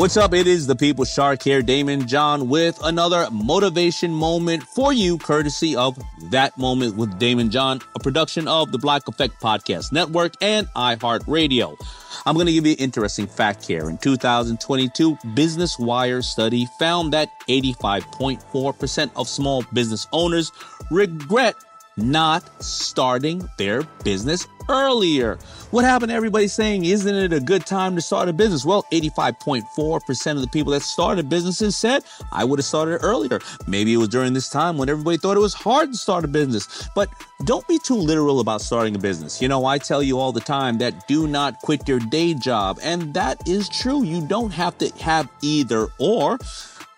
What's up? It is the People Shark here, Daymond John, with another motivation moment for you, courtesy of That Moment with Daymond John, a production of the Black Effect Podcast Network and iHeartRadio. I'm going to give you an interesting fact here. In 2022, Business Wire study found that 85.4% of small business owners regret not starting their business earlier. What happened to everybody saying, isn't it a good time to start a business? Well, 85.4% of the people that started businesses said, I would have started earlier. Maybe it was during this time when everybody thought it was hard to start a business. But don't be too literal about starting a business. You know, I tell you all the time that do not quit your day job. And that is true. You don't have to have either or.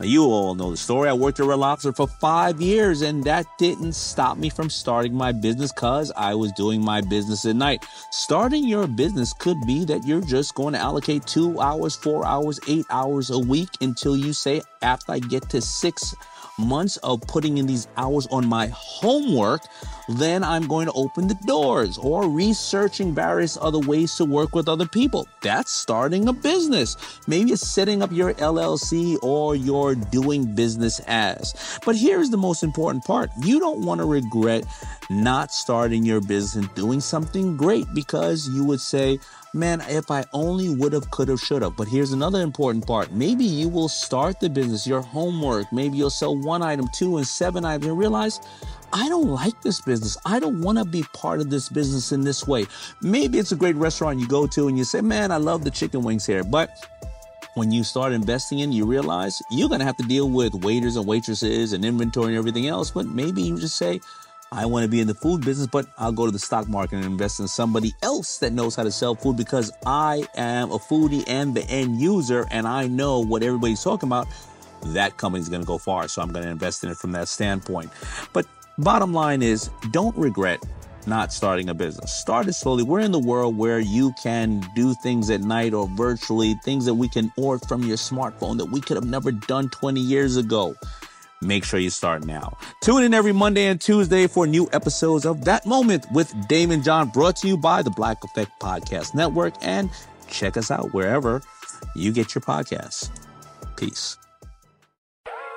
Now, you all know the story. I worked at Red Lobster for five years, and that didn't stop me from starting my business because I was doing my business at night. Starting your business could be that you're just going to allocate two hours, four hours, eight hours a week until you say, after I get to six months of putting in these hours on my homework, then I'm going to open the doors or researching various other ways to work with other people. That's starting a business. Maybe it's setting up your LLC or you're doing business as. But here's the most important part you don't want to regret not starting your business and doing something great because you would say, man, if I only would have, could have, should have. But here's another important part. Maybe you will start the business, your homework. Maybe you'll sell one item, two, and seven items and realize, I don't like this business. I don't want to be part of this business in this way. Maybe it's a great restaurant you go to and you say, man, I love the chicken wings here. But when you start investing in, you realize you're going to have to deal with waiters and waitresses and inventory and everything else. But maybe you just say, I want to be in the food business, but I'll go to the stock market and invest in somebody else that knows how to sell food because I am a foodie and the end user and I know what everybody's talking about. That company's going to go far. So I'm going to invest in it from that standpoint. But bottom line is don't regret not starting a business. Start it slowly. We're in the world where you can do things at night or virtually, things that we can order from your smartphone that we could have never done 20 years ago make sure you start now. Tune in every Monday and Tuesday for new episodes of That Moment with Daymond John, brought to you by the Black Effect Podcast Network. And check us out wherever you get your podcasts. Peace.